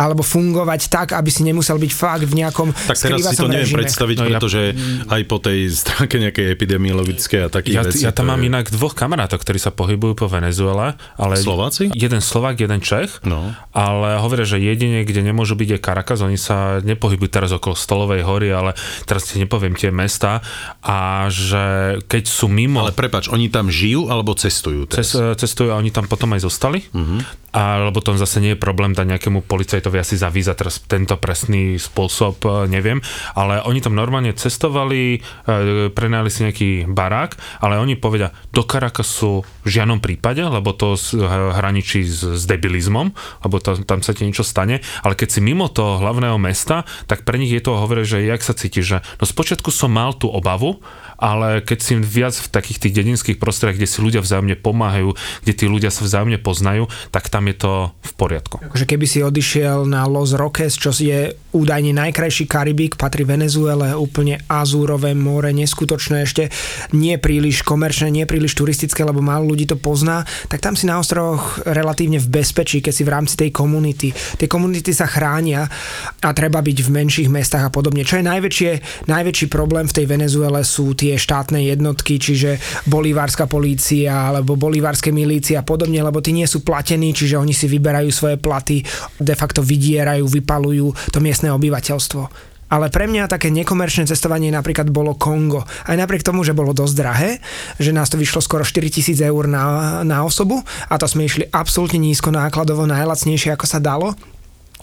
Speaker 4: alebo fungovať tak, aby si nemusel byť fakt v nejakom
Speaker 3: Tak teraz si to neviem režime. predstaviť, no, pretože ja... aj po tej stránke nejakej epidemiologické a takých
Speaker 2: ja,
Speaker 3: vecí.
Speaker 2: Ja tam mám je... inak dvoch kamarátov, ktorí sa pohybujú po Venezuele. Ale
Speaker 3: Slováci?
Speaker 2: Jeden Slovák, jeden Čech.
Speaker 3: No.
Speaker 2: Ale hovoria, že jedine, kde nemôžu byť je Caracas, oni sa nepohybujú teraz okolo Stolovej hory, ale teraz ti nepoviem tie mesta a že keď sú mimo...
Speaker 3: Ale prepač, oni tam žijú alebo cestujú?
Speaker 2: Teraz? cestujú a oni tam potom aj zostali. Uh-huh alebo to zase nie je problém dať nejakému policajtovi asi za víza, teraz tento presný spôsob e, neviem, ale oni tam normálne cestovali, e, prenajali si nejaký barák, ale oni povedia, do Caracasu v žiadnom prípade, lebo to hraničí s, s debilizmom, lebo to, tam sa ti niečo stane, ale keď si mimo toho hlavného mesta, tak pre nich je to hovorí, že jak sa cíti, že no spočiatku som mal tú obavu, ale keď si viac v takých tých dedinských prostrediach, kde si ľudia vzájomne pomáhajú, kde tí ľudia sa vzájomne poznajú, tak tam je to v poriadku.
Speaker 4: Takže keby si odišiel na Los Roques, čo je údajne najkrajší Karibík, patrí Venezuele, úplne azúrové more, neskutočné ešte, nie príliš komerčné, nie príliš turistické, lebo málo ľudí to pozná, tak tam si na ostrovoch relatívne v bezpečí, keď si v rámci tej komunity. Tie komunity sa chránia a treba byť v menších mestách a podobne. Čo je najväčšie, najväčší problém v tej Venezuele sú tie tie štátne jednotky, čiže bolívárska polícia alebo bolívárske milície a podobne, lebo tí nie sú platení, čiže oni si vyberajú svoje platy, de facto vydierajú, vypalujú to miestne obyvateľstvo. Ale pre mňa také nekomerčné cestovanie napríklad bolo Kongo. Aj napriek tomu, že bolo dosť drahé, že nás to vyšlo skoro 4000 eur na, na osobu a to sme išli absolútne nízko nákladovo, najlacnejšie ako sa dalo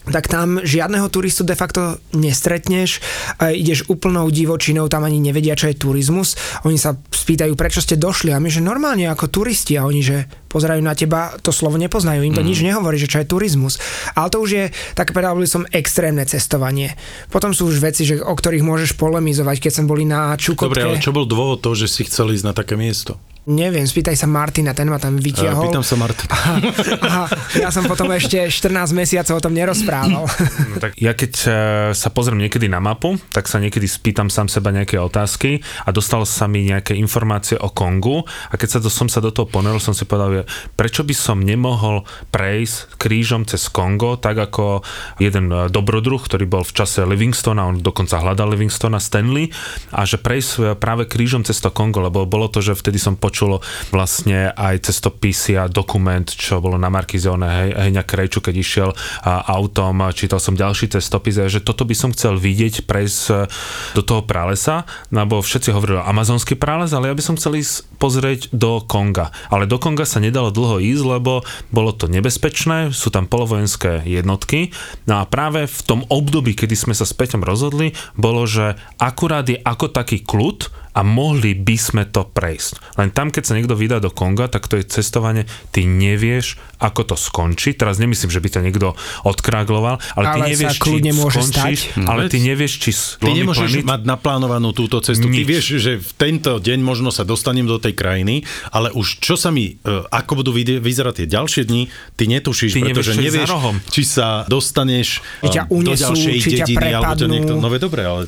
Speaker 4: tak tam žiadneho turistu de facto nestretneš, ideš úplnou divočinou, tam ani nevedia, čo je turizmus. Oni sa spýtajú, prečo ste došli a my, že normálne ako turisti a oni, že pozerajú na teba, to slovo nepoznajú, im to mm. nič nehovorí, že čo je turizmus. Ale to už je, tak povedal by som, extrémne cestovanie. Potom sú už veci, že, o ktorých môžeš polemizovať, keď sme boli na Čukotke.
Speaker 3: Dobre, ale čo bol dôvod toho, že si chcel ísť na také miesto?
Speaker 4: Neviem, spýtaj sa Martina, ten ma tam vytiahol.
Speaker 3: Pýtam sa Martina.
Speaker 4: A, a ja som potom ešte 14 mesiacov o tom nerozprával.
Speaker 2: No, tak ja keď e, sa pozriem niekedy na mapu, tak sa niekedy spýtam sám seba nejaké otázky a dostal sa mi nejaké informácie o Kongu a keď sa to, som sa do toho ponoril, som si povedal, ja je, prečo by som nemohol prejsť krížom cez Kongo, tak ako jeden e, dobrodruh, ktorý bol v čase Livingstona, on dokonca hľadal Livingstona Stanley, a že prejsť e, práve krížom cez to Kongo, lebo bolo to, že vtedy som počul vlastne aj cestopisy a dokument, čo bolo na Markizione hej, Heňa Krejču, keď išiel autom, čítal som ďalší cestopis, že toto by som chcel vidieť, prejsť e, do toho pralesa, lebo všetci hovorili amazonský prales, ale ja by som chcel ísť pozrieť do Konga. Ale do Konga sa nedalo dlho ísť, lebo bolo to nebezpečné, sú tam polovojenské jednotky. No a práve v tom období, kedy sme sa s Peťom rozhodli, bolo, že akurát je ako taký kľud a mohli by sme to prejsť. Len tam, keď sa niekto vydá do Konga, tak to je cestovanie, ty nevieš, ako to skončí. Teraz nemyslím, že by ťa niekto odkrágloval, ale, ale ty nevieš, či môže skončíš, stať. ale ty nevieš, či
Speaker 3: Ty nemôžeš planet... mať naplánovanú túto cestu. Nič. Ty vieš, že v tento deň možno sa dostanem do tej krajiny, ale už čo sa mi, e, ako budú vyzerať tie ďalšie dni, ty netušíš, ty pretože nevieš, či sa dostaneš či ťa unesú, do ďalšej či dediny, alebo ťa niekto... No dobre, ale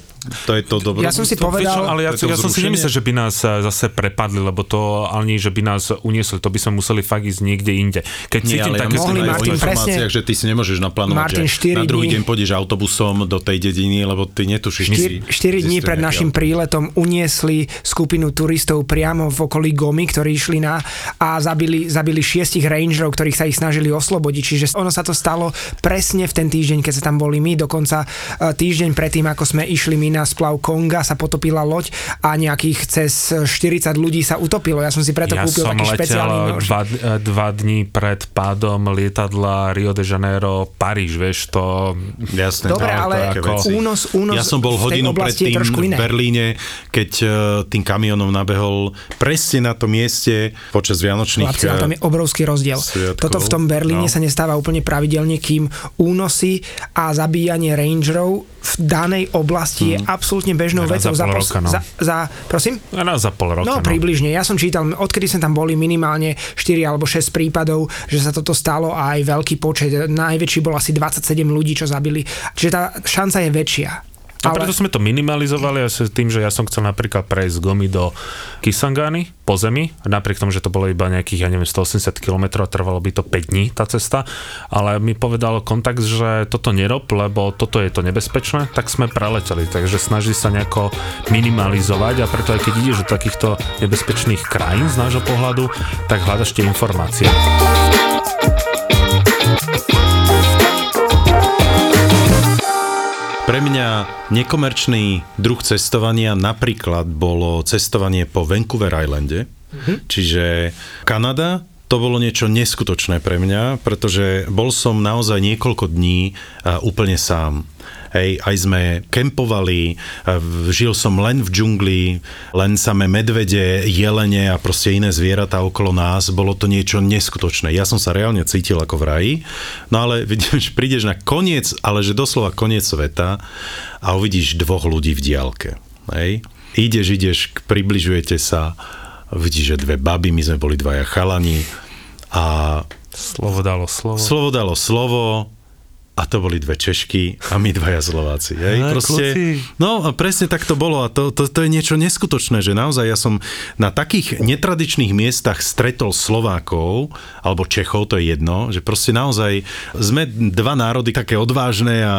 Speaker 3: to je to dobré.
Speaker 4: Ja som si povedal...
Speaker 2: ale ja, ja som si nemyslel, že by nás eh, zase prepadli, lebo to ani, že by nás uniesli, to by sme museli fakt ísť niekde inde.
Speaker 3: Keď Nie, cítim také ja mohli, Martin, informáciách, že ty si nemôžeš naplánovať, Martin, že na druhý deň pôjdeš autobusom do tej dediny, lebo ty netušíš.
Speaker 4: 4, 4 dní pred našim príletom uniesli skupinu turistov priamo v okolí Gomy, ktorí išli na a zabili, zabili šiestich rangerov, ktorých sa ich snažili oslobodiť. Čiže ono sa to stalo presne v ten týždeň, keď sa tam boli my, dokonca eh, týždeň predtým, ako sme išli my na splav Konga, sa potopila loď a nejakých cez 40 ľudí sa utopilo. Ja som si preto
Speaker 2: ja
Speaker 4: kúpil taký špeciálny
Speaker 2: nož. Dva, dva dní pred pádom lietadla Rio de Janeiro Paríž, vieš, to...
Speaker 3: Jasné,
Speaker 4: Dobre, no, ale ako... únos, únos
Speaker 3: Ja som bol hodinu predtým v Berlíne, keď uh, tým kamionom nabehol presne na tom mieste počas Vianočných Chlapci,
Speaker 4: ale tam je obrovský rozdiel. Sviatkov. Toto v tom Berlíne no. sa nestáva úplne pravidelne, kým únosy a zabíjanie rangerov v danej oblasti mm. je absolútne bežnou
Speaker 2: Raz
Speaker 4: vecou.
Speaker 2: Za, pol roka, no.
Speaker 4: za, za, prosím?
Speaker 2: Raz za pol roka.
Speaker 4: No, no, približne. Ja som čítal, odkedy sme tam boli minimálne 4 alebo 6 prípadov, že sa toto stalo a aj veľký počet. Najväčší bol asi 27 ľudí, čo zabili. Čiže tá šanca je väčšia.
Speaker 2: A preto sme to minimalizovali s tým, že ja som chcel napríklad prejsť z Gomy do Kisangany po zemi, napriek tomu, že to bolo iba nejakých, ja neviem, 180 km a trvalo by to 5 dní tá cesta, ale mi povedal kontakt, že toto nerob, lebo toto je to nebezpečné, tak sme preleteli, takže snaží sa nejako minimalizovať. A preto aj keď ideš do takýchto nebezpečných krajín z nášho pohľadu, tak hľadaš tie informácie.
Speaker 3: Pre mňa nekomerčný druh cestovania napríklad bolo cestovanie po Vancouver Islande, mm-hmm. čiže Kanada, to bolo niečo neskutočné pre mňa, pretože bol som naozaj niekoľko dní úplne sám. Hej, aj sme kempovali, žil som len v džungli, len samé medvede, jelene a proste iné zvieratá okolo nás. Bolo to niečo neskutočné. Ja som sa reálne cítil ako v raji, no ale vidíš, prídeš na koniec, ale že doslova koniec sveta a uvidíš dvoch ľudí v diálke. Hej. Ideš, ideš, približujete sa, vidíš, že dve baby, my sme boli dvaja chalani a
Speaker 2: Slovo dalo slovo.
Speaker 3: Slovo dalo slovo, a to boli dve Češky a my dvaja Slováci. Hej?
Speaker 2: Aj, Proste,
Speaker 3: no a presne tak to bolo a to, to, to je niečo neskutočné, že naozaj ja som na takých netradičných miestach stretol Slovákov alebo Čechov, to je jedno, že proste naozaj sme dva národy také odvážne a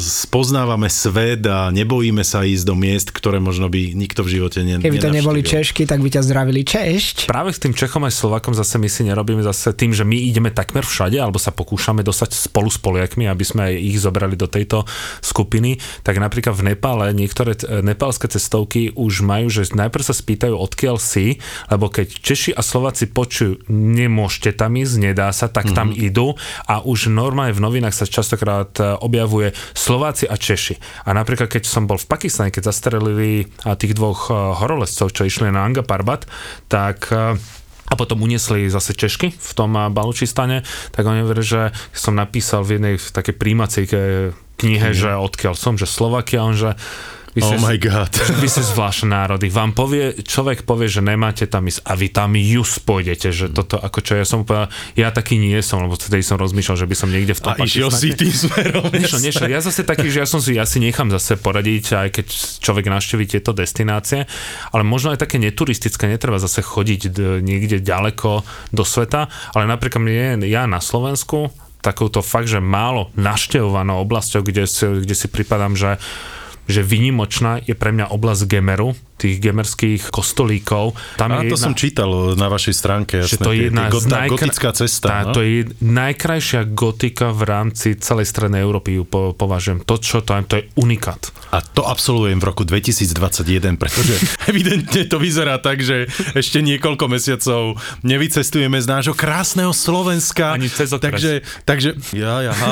Speaker 3: spoznávame svet a nebojíme sa ísť do miest, ktoré možno by nikto v živote ne,
Speaker 4: Keby to neboli Češky, tak by ťa zdravili Češť.
Speaker 2: Práve s tým Čechom aj Slovakom zase my si nerobíme zase tým, že my ideme takmer všade alebo sa pokúšame dostať spolu s Poliakmi aby sme aj ich zobrali do tejto skupiny, tak napríklad v Nepále niektoré nepálske cestovky už majú, že najprv sa spýtajú, odkiaľ si, lebo keď Češi a Slováci počujú, nemôžete tam ísť, nedá sa, tak mm-hmm. tam mhm. idú a už normálne v novinách sa častokrát e, objavuje Slováci a Češi. A napríklad, keď som bol v Pakistane, keď zastrelili tých dvoch e, horolezcov, čo išli na Anga Parbat, tak e, a potom uniesli zase Češky v tom Balučistane, tak oni hovorí, že som napísal v jednej v takej príjmacej knihe, mm. že odkiaľ som, že Slovakia, on že Vy
Speaker 3: Oh
Speaker 2: ste,
Speaker 3: my god.
Speaker 2: vy ste zvláštne národy. Vám povie, človek povie, že nemáte tam ísť a vy tam just pôjdete, že toto, ako čo ja som povedal, ja taký nie som, lebo vtedy som rozmýšľal, že by som niekde v tom
Speaker 3: A išiel si tým smerom.
Speaker 2: Nešiel, nešiel. Ja zase taký, že ja som si, ja si nechám zase poradiť, aj keď človek navštíví tieto destinácie, ale možno aj také neturistické, netreba zase chodiť d- niekde ďaleko do sveta, ale napríklad mne, ja na Slovensku, takouto fakt, že málo naštevovanou oblasťou, kde si, kde si pripadám, že že vynimočná je pre mňa oblasť Gemeru, tých gemerských kostolíkov. Tam
Speaker 3: A
Speaker 2: je
Speaker 3: to
Speaker 2: jedna-
Speaker 3: som čítal na vašej stránke,
Speaker 2: že
Speaker 3: jasné,
Speaker 2: to je jedna
Speaker 3: gota,
Speaker 2: najkra-
Speaker 3: gotická cesta.
Speaker 2: Tá,
Speaker 3: no?
Speaker 2: To je najkrajšia gotika v rámci celej strednej Európy, ju po, považujem. To, čo tam, to je unikát.
Speaker 3: A to absolvujem v roku 2021, pretože evidentne to vyzerá tak, že ešte niekoľko mesiacov nevycestujeme z nášho krásneho Slovenska.
Speaker 2: Ani cez okres.
Speaker 3: Takže, takže, ja, aha.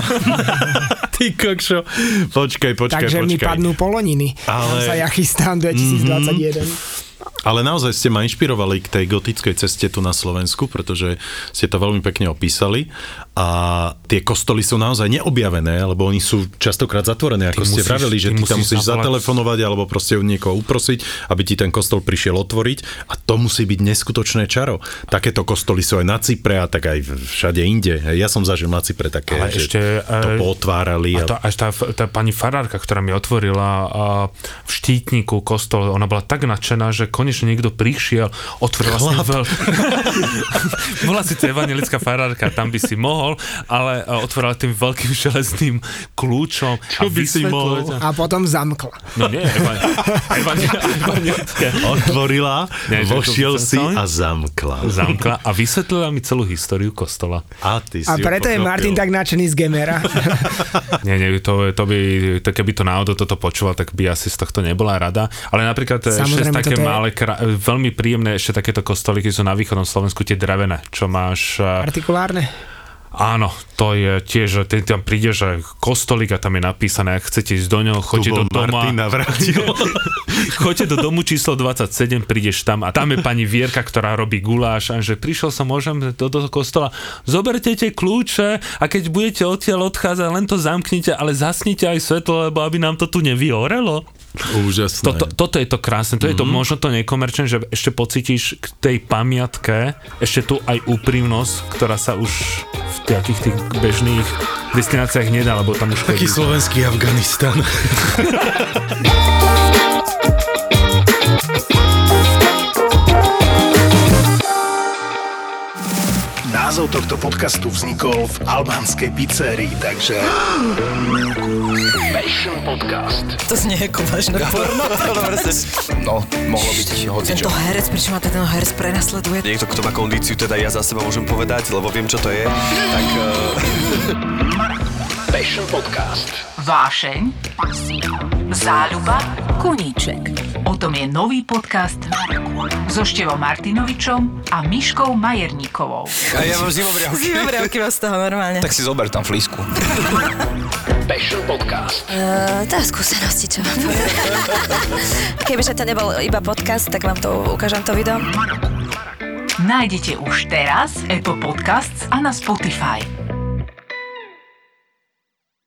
Speaker 3: Ty kokšo. Počkaj, počkaj,
Speaker 4: Takže mi
Speaker 3: počkaj.
Speaker 4: padnú poloniny.
Speaker 3: Ale-
Speaker 4: Ale... sa ja chystám 2021.
Speaker 3: y 人 Ale naozaj ste ma inšpirovali k tej gotickej ceste tu na Slovensku, pretože ste to veľmi pekne opísali a tie kostoly sú naozaj neobjavené, lebo oni sú častokrát zatvorené, ako
Speaker 2: Ty
Speaker 3: ste
Speaker 2: musíš-
Speaker 3: vraveli, že
Speaker 2: ty
Speaker 3: ty, tam
Speaker 2: musíš zavolať-
Speaker 3: zatelefonovať alebo proste u niekoho uprosiť, aby ti ten kostol prišiel otvoriť a to musí byť neskutočné čaro. Takéto kostoly sú aj na Cypre a tak aj všade inde. Ja som zažil na Cypre také,
Speaker 2: Ale
Speaker 3: že
Speaker 2: ešte,
Speaker 3: to
Speaker 2: eh,
Speaker 3: pootvárali.
Speaker 2: A to, až tá, tá pani farárka, ktorá mi otvorila a, v štítniku kostol, ona bola tak nadšená, že konečne niekto prišiel, otvorila si veľ... Bola síce evangelická farárka, tam by si mohol, ale a, otvorila tým veľkým železným kľúčom.
Speaker 3: Čo by si mohol?
Speaker 4: A potom zamkla.
Speaker 2: No nie, evan, evan, evangelické.
Speaker 3: Otvorila,
Speaker 2: Nie,
Speaker 3: vošiel si a zamkla.
Speaker 2: Zamkla a vysvetlila mi celú históriu kostola.
Speaker 3: A, ty si
Speaker 4: A preto je. Martin tak nadšený z Gemera.
Speaker 2: Nie, nie, to, to by, to keby to náhodou toto počúval, tak by asi z tohto nebola rada. Ale napríklad ešte
Speaker 4: Samozrejme,
Speaker 2: také
Speaker 4: toto
Speaker 2: malé, kra- veľmi príjemné ešte takéto kostolíky sú na východnom Slovensku tie drevené, čo máš... eh,
Speaker 4: Artikulárne.
Speaker 2: Áno, to je tiež, že ty tam príde, že kostolík a tam je napísané, ak chcete ísť do ňoho, choďte do doma.
Speaker 3: Martin navrátil.
Speaker 2: Choďte do domu číslo 27, prídeš tam a tam je pani Vierka, ktorá robí guláš a že prišiel som, môžem do toho kostola, zoberte tie kľúče a keď budete odtiaľ odchádzať, len to zamknite, ale zasnite aj svetlo, lebo aby nám to tu nevyorelo.
Speaker 3: Úžasné.
Speaker 2: Toto, toto je to krásne, to je to možno to nekomerčné, že ešte pocítiš k tej pamiatke ešte tu aj úprimnosť, ktorá sa už v takých tých bežných destináciách nedá, lebo tam už
Speaker 3: Taký
Speaker 2: chodí.
Speaker 3: slovenský Afganistan.
Speaker 1: Názov tohto podcastu vznikol v albánskej pizzerii, takže... Passion Podcast.
Speaker 5: To znie ako vážne porno.
Speaker 6: No, mohlo byť hocičo.
Speaker 5: Tento herec, prečo ma ten herec prenasleduje?
Speaker 6: Niekto, kto má kondíciu, teda ja za seba môžem povedať, lebo viem, čo to je, tak... Uh,
Speaker 1: Passion Podcast.
Speaker 7: Vášeň, záľuba, koníček. O tom je nový podcast so Števom Martinovičom a Miškou Majerníkovou.
Speaker 6: a ja mám zimobriavky.
Speaker 5: Zimobriavky vás z toho normálne.
Speaker 6: Tak si zober tam flísku.
Speaker 1: Passion Podcast.
Speaker 8: Uh, to je skúsenosti, čo poviem. Kebyže to nebol iba podcast, tak vám to ukážem to video.
Speaker 7: Nájdete už teraz Apple Podcasts a na Spotify.